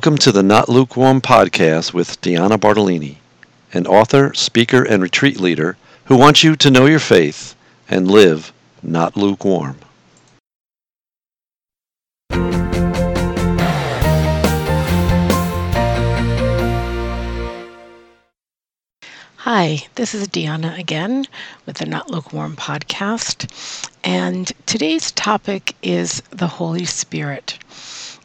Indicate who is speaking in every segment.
Speaker 1: Welcome to the Not Lukewarm podcast with Deanna Bartolini, an author, speaker, and retreat leader who wants you to know your faith and live not lukewarm.
Speaker 2: Hi, this is Deanna again with the Not Lukewarm podcast. And today's topic is the Holy Spirit.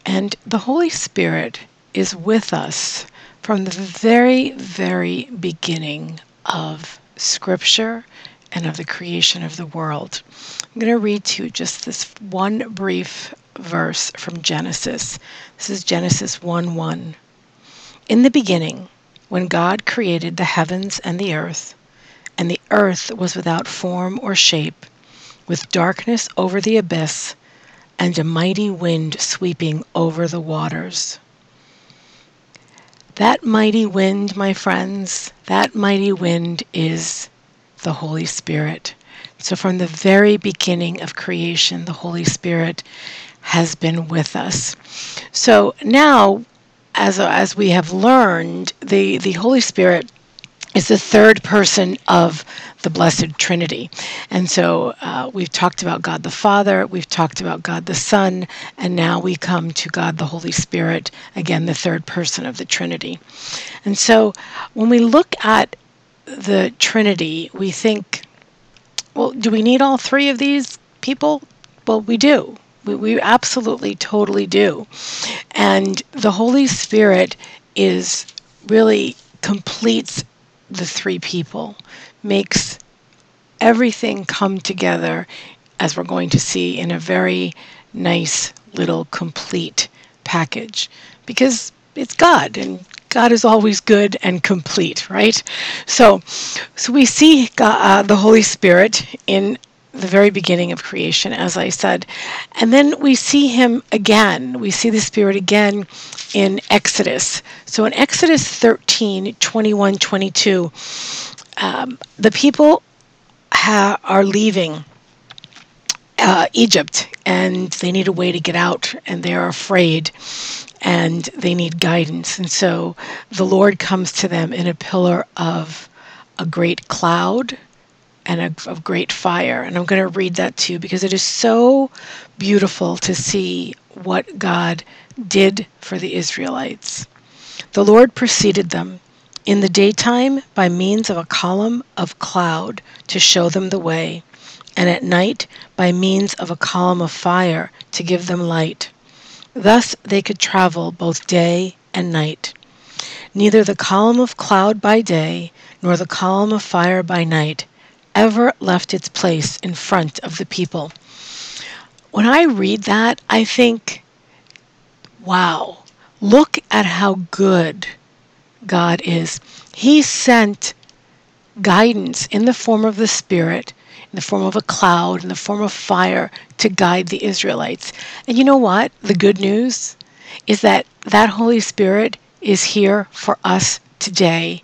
Speaker 2: And the Holy Spirit is with us from the very, very beginning of Scripture and of the creation of the world. I'm going to read to you just this one brief verse from Genesis. This is Genesis 1 1. In the beginning, when God created the heavens and the earth, and the earth was without form or shape, with darkness over the abyss, and a mighty wind sweeping over the waters. That mighty wind, my friends, that mighty wind is the Holy Spirit. So, from the very beginning of creation, the Holy Spirit has been with us. So, now, as, as we have learned, the, the Holy Spirit is the third person of the Blessed Trinity. And so uh, we've talked about God the Father, we've talked about God the Son, and now we come to God the Holy Spirit, again, the third person of the Trinity. And so when we look at the Trinity, we think, well, do we need all three of these people? Well, we do. We, we absolutely, totally do. And the Holy Spirit is really completes the three people makes everything come together, as we're going to see, in a very nice little complete package. Because it's God, and God is always good and complete, right? So, so we see God, uh, the Holy Spirit in the very beginning of creation, as I said. And then we see him again. We see the Spirit again in Exodus. So in Exodus 13 21 22, um, the people ha- are leaving uh, Egypt and they need a way to get out and they're afraid and they need guidance. And so the Lord comes to them in a pillar of a great cloud and a, of great fire. And I'm going to read that to you because it is so beautiful to see what God did for the Israelites. The Lord preceded them in the daytime by means of a column of cloud to show them the way, and at night by means of a column of fire to give them light. Thus they could travel both day and night. Neither the column of cloud by day nor the column of fire by night ever left its place in front of the people. When I read that, I think, wow, look at how good God is. He sent guidance in the form of the Spirit, in the form of a cloud, in the form of fire to guide the Israelites. And you know what? The good news is that that Holy Spirit is here for us today,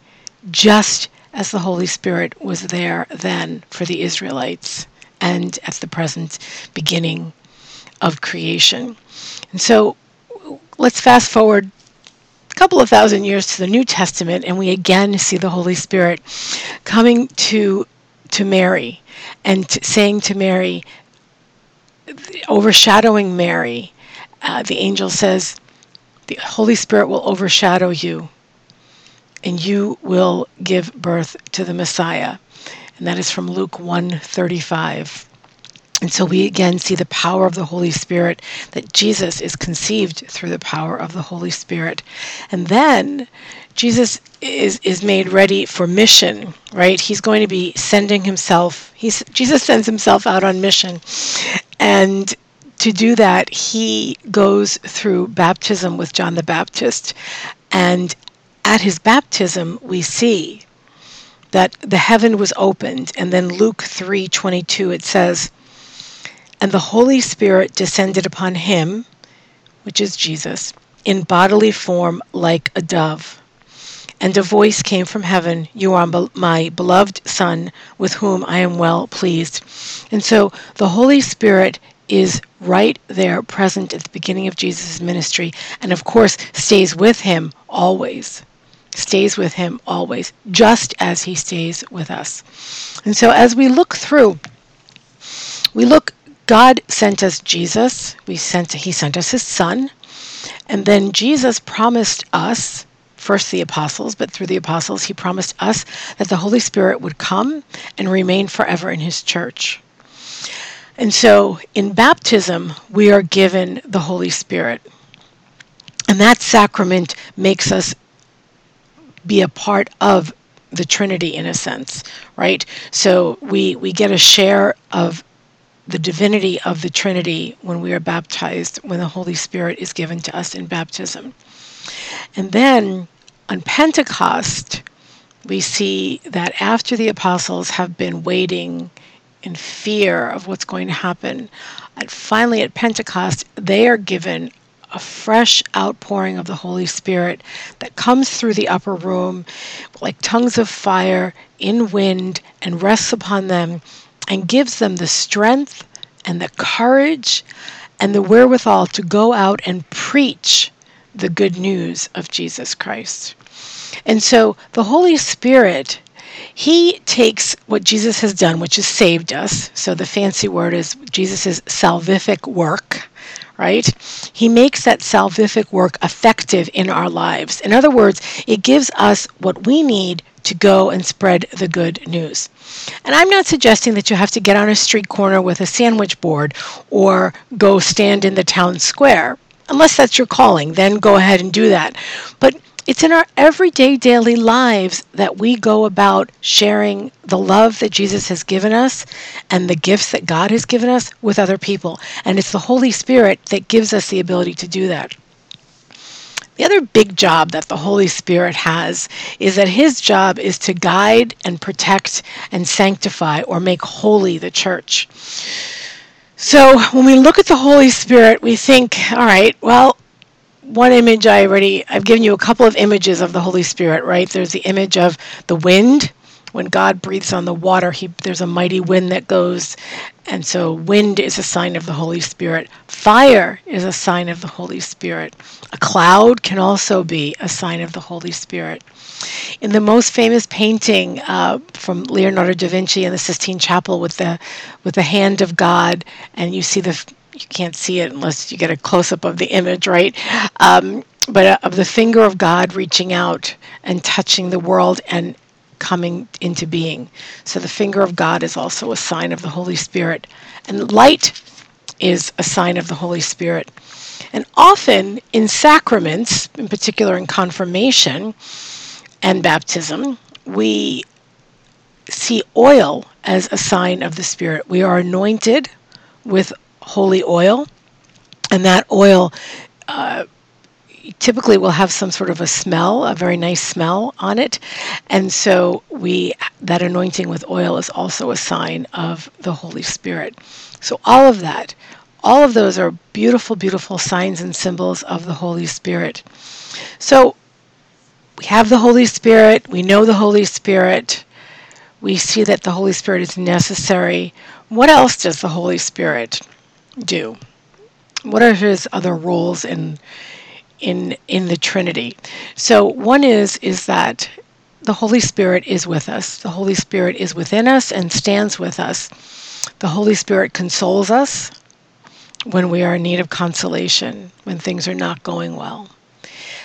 Speaker 2: just as the Holy Spirit was there then for the Israelites and at the present beginning of creation. And so let's fast forward a couple of thousand years to the New Testament, and we again see the Holy Spirit coming to to Mary and saying to Mary, overshadowing Mary. Uh, the angel says, "The Holy Spirit will overshadow you, and you will give birth to the Messiah." And that is from Luke 135. And so we again see the power of the Holy Spirit, that Jesus is conceived through the power of the Holy Spirit. And then Jesus is, is made ready for mission, right? He's going to be sending himself, he's, Jesus sends himself out on mission. And to do that, he goes through baptism with John the Baptist. And at his baptism, we see that the heaven was opened. And then Luke 3:22 it says, and the Holy Spirit descended upon him, which is Jesus, in bodily form like a dove. And a voice came from heaven You are my beloved Son, with whom I am well pleased. And so the Holy Spirit is right there present at the beginning of Jesus' ministry and of course stays with him always stays with him always just as he stays with us and so as we look through we look god sent us jesus we sent he sent us his son and then jesus promised us first the apostles, but through the apostles, he promised us that the Holy Spirit would come and remain forever in his church. And so in baptism, we are given the Holy Spirit. And that sacrament makes us be a part of the Trinity in a sense, right? So we, we get a share of the divinity of the Trinity when we are baptized, when the Holy Spirit is given to us in baptism. And then on Pentecost, we see that after the apostles have been waiting in fear of what's going to happen, and finally at Pentecost, they are given a fresh outpouring of the Holy Spirit that comes through the upper room like tongues of fire in wind and rests upon them and gives them the strength and the courage and the wherewithal to go out and preach the good news of Jesus Christ. And so the Holy Spirit, He takes what Jesus has done, which has saved us. So the fancy word is Jesus' salvific work, right? He makes that salvific work effective in our lives. In other words, it gives us what we need to go and spread the good news. And I'm not suggesting that you have to get on a street corner with a sandwich board or go stand in the town square. Unless that's your calling, then go ahead and do that. But it's in our everyday daily lives that we go about sharing the love that Jesus has given us and the gifts that God has given us with other people. And it's the Holy Spirit that gives us the ability to do that. The other big job that the Holy Spirit has is that his job is to guide and protect and sanctify or make holy the church. So when we look at the Holy Spirit, we think, all right, well, one image I already, I've given you a couple of images of the Holy Spirit, right? There's the image of the wind. When God breathes on the water, he, there's a mighty wind that goes. And so, wind is a sign of the Holy Spirit. Fire is a sign of the Holy Spirit. A cloud can also be a sign of the Holy Spirit. In the most famous painting uh, from Leonardo da Vinci in the Sistine Chapel with the with the hand of God, and you see the you can't see it unless you get a close up of the image, right? Um, but uh, of the finger of God reaching out and touching the world and coming into being. So the finger of God is also a sign of the Holy Spirit. And light is a sign of the Holy Spirit. And often in sacraments, in particular in confirmation and baptism, we see oil as a sign of the Spirit. We are anointed with holy oil, and that oil uh, typically will have some sort of a smell, a very nice smell on it, and so we that anointing with oil is also a sign of the Holy Spirit. So all of that, all of those are beautiful, beautiful signs and symbols of the Holy Spirit. So we have the Holy Spirit, we know the Holy Spirit, we see that the Holy Spirit is necessary. What else does the Holy Spirit do? What are his other roles in in in the Trinity? So one is is that the Holy Spirit is with us. The Holy Spirit is within us and stands with us. The Holy Spirit consoles us when we are in need of consolation, when things are not going well.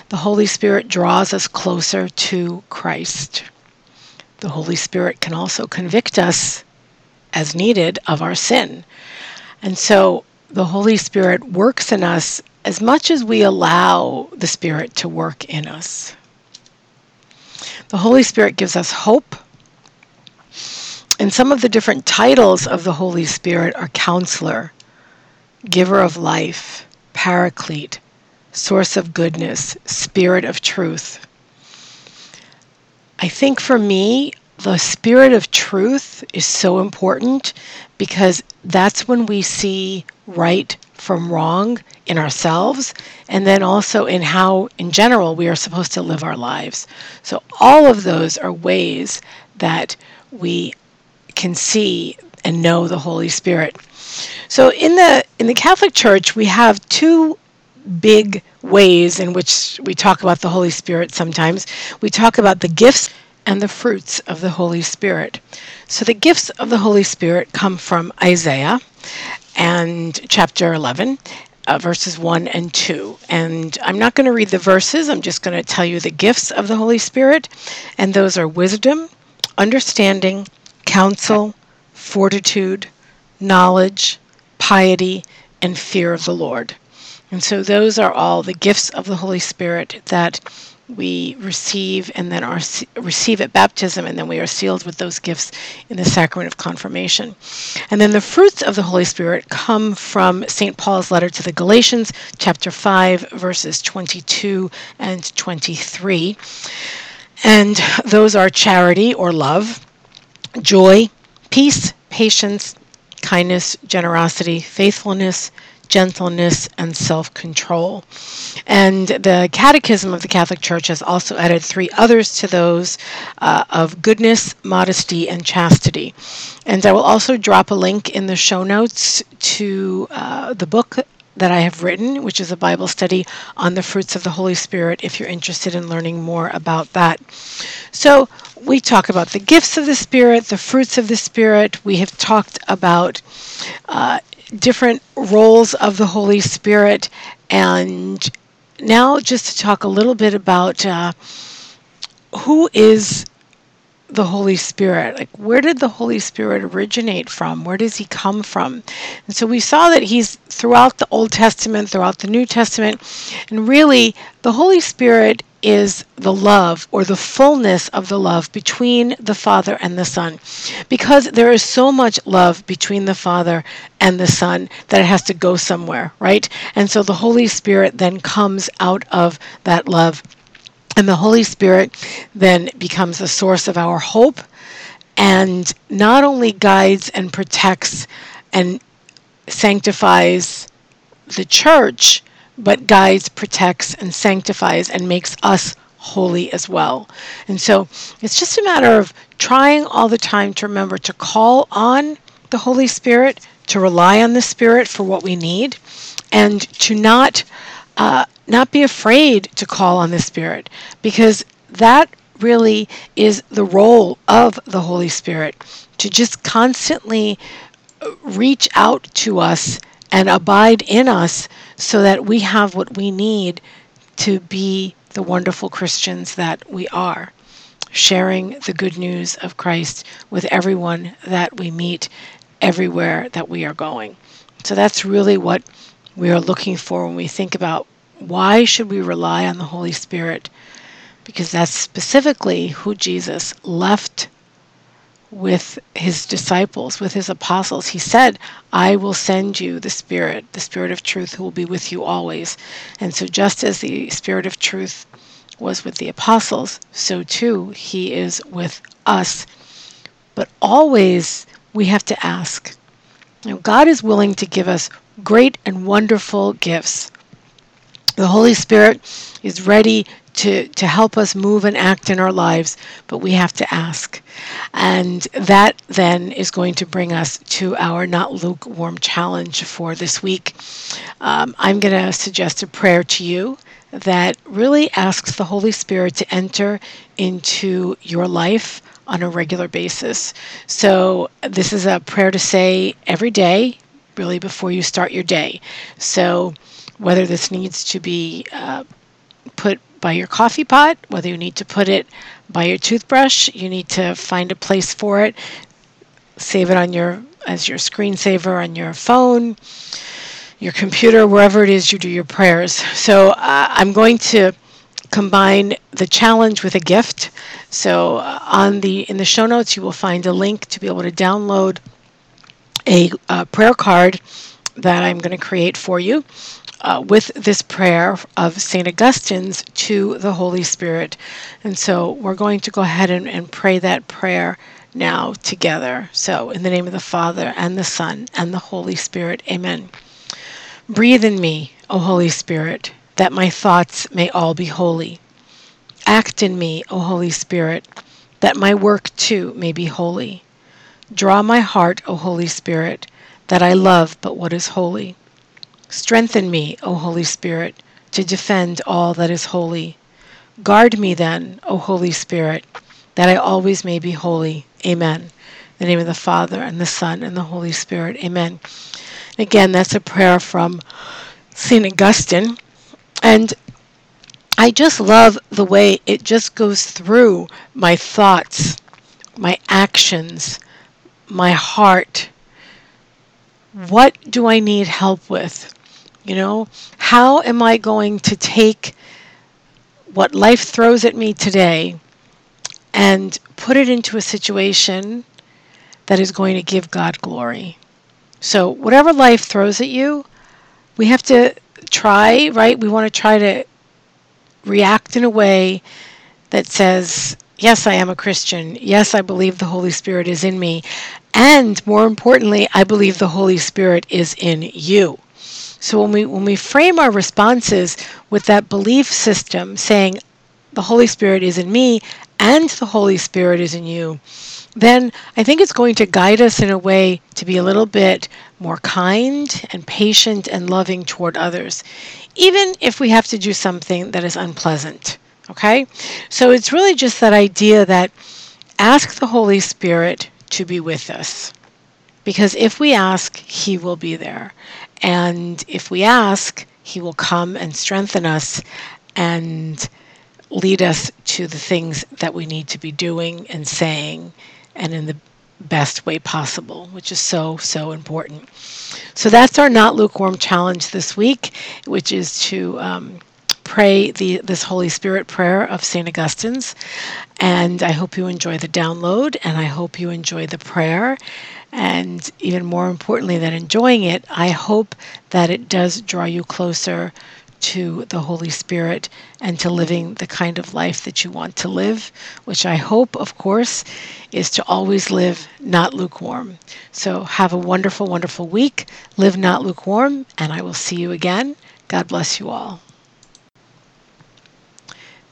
Speaker 2: The Holy Spirit draws us closer to Christ. The Holy Spirit can also convict us as needed of our sin. And so the Holy Spirit works in us as much as we allow the Spirit to work in us. The Holy Spirit gives us hope. And some of the different titles of the Holy Spirit are counselor, giver of life, paraclete, source of goodness, spirit of truth. I think for me, the spirit of truth is so important because that's when we see right from wrong in ourselves and then also in how in general we are supposed to live our lives so all of those are ways that we can see and know the holy spirit So in the in the Catholic Church, we have two big ways in which we talk about the Holy Spirit sometimes. We talk about the gifts and the fruits of the Holy Spirit. So the gifts of the Holy Spirit come from Isaiah and chapter 11. Uh, verses 1 and 2. And I'm not going to read the verses, I'm just going to tell you the gifts of the Holy Spirit. And those are wisdom, understanding, counsel, fortitude, knowledge, piety, and fear of the Lord. And so those are all the gifts of the Holy Spirit that we receive and then are receive at baptism and then we are sealed with those gifts in the sacrament of confirmation. And then the fruits of the holy spirit come from st paul's letter to the galatians chapter 5 verses 22 and 23 and those are charity or love joy peace patience kindness generosity faithfulness gentleness, and self control. And the Catechism of the Catholic Church has also added three others to those uh, of goodness, modesty, and chastity. And I will also drop a link in the show notes to uh, the book that I have written, which is a Bible study on the fruits of the Holy Spirit, if you're interested in learning more about that. So, we talk about the gifts of the Spirit, the fruits of the Spirit. We have talked about uh, different roles of the Holy Spirit. And now, just to talk a little bit about uh, who is the Holy Spirit. Like, where did the Holy Spirit originate from? Where does he come from? And so we saw that he's throughout the Old Testament, throughout the New Testament, and really the Holy Spirit is the love or the fullness of the love between the Father and the Son. Because there is so much love between the Father and the Son that it has to go somewhere, right? And so the Holy Spirit then comes out of that love. And the Holy Spirit then becomes the source of our hope and not only guides and protects and sanctifies the church, but guides, protects, and sanctifies and makes us holy as well. And so it's just a matter of trying all the time to remember to call on the Holy Spirit, to rely on the Spirit for what we need, and to not uh, not be afraid to call on the Spirit, because that really is the role of the Holy Spirit to just constantly reach out to us and abide in us so that we have what we need to be the wonderful Christians that we are, sharing the good news of Christ with everyone that we meet everywhere that we are going. So that's really what we are looking for when we think about why should we rely on the Holy Spirit? Because that's specifically who Jesus left with his disciples, with his apostles. He said, I will send you the Spirit, the Spirit of truth, who will be with you always. And so, just as the Spirit of truth was with the apostles, so too he is with us. But always we have to ask. You know, God is willing to give us great and wonderful gifts. The Holy Spirit is ready to, to help us move and act in our lives, but we have to ask. And that then is going to bring us to our not lukewarm challenge for this week. Um, I'm going to suggest a prayer to you that really asks the Holy Spirit to enter into your life on a regular basis. So, this is a prayer to say every day, really before you start your day. So, whether this needs to be uh, put by your coffee pot, whether you need to put it by your toothbrush, you need to find a place for it. Save it on your as your screensaver on your phone, your computer, wherever it is you do your prayers. So uh, I'm going to combine the challenge with a gift. So uh, on the in the show notes, you will find a link to be able to download a uh, prayer card that I'm going to create for you uh, with this prayer of St. Augustine's to the Holy Spirit. And so we're going to go ahead and, and pray that prayer now together. So, in the name of the Father, and the Son, and the Holy Spirit, amen. Breathe in me, O Holy Spirit, that my thoughts may all be holy. Act in me, O Holy Spirit, that my work too may be holy. Draw my heart, O Holy Spirit, that I love but what is holy. Strengthen me, O Holy Spirit, to defend all that is holy. Guard me then, O Holy Spirit, that I always may be holy. Amen. In the name of the Father, and the Son, and the Holy Spirit. Amen. Again, that's a prayer from St. Augustine. And I just love the way it just goes through my thoughts, my actions, my heart. What do I need help with? You know, how am I going to take what life throws at me today and put it into a situation that is going to give God glory? So, whatever life throws at you, we have to try, right? We want to try to react in a way that says, Yes, I am a Christian. Yes, I believe the Holy Spirit is in me. And more importantly, I believe the Holy Spirit is in you. So when we when we frame our responses with that belief system saying the Holy Spirit is in me and the Holy Spirit is in you, then I think it's going to guide us in a way to be a little bit more kind and patient and loving toward others, even if we have to do something that is unpleasant. Okay? So it's really just that idea that ask the Holy Spirit to be with us. Because if we ask, He will be there. And if we ask, He will come and strengthen us and lead us to the things that we need to be doing and saying and in the best way possible, which is so, so important. So that's our Not Lukewarm challenge this week, which is to um, pray the this Holy Spirit prayer of St. Augustine's. And I hope you enjoy the download and I hope you enjoy the prayer. And even more importantly than enjoying it, I hope that it does draw you closer to the Holy Spirit and to living the kind of life that you want to live, which I hope, of course, is to always live not lukewarm. So have a wonderful, wonderful week. Live not lukewarm, and I will see you again. God bless you all.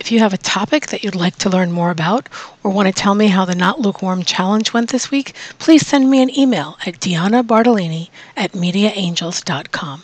Speaker 2: If you have a topic that you'd like to learn more about or want to tell me how the Not Lukewarm Challenge went this week, please send me an email at Deanna Bartolini at mediaangels.com.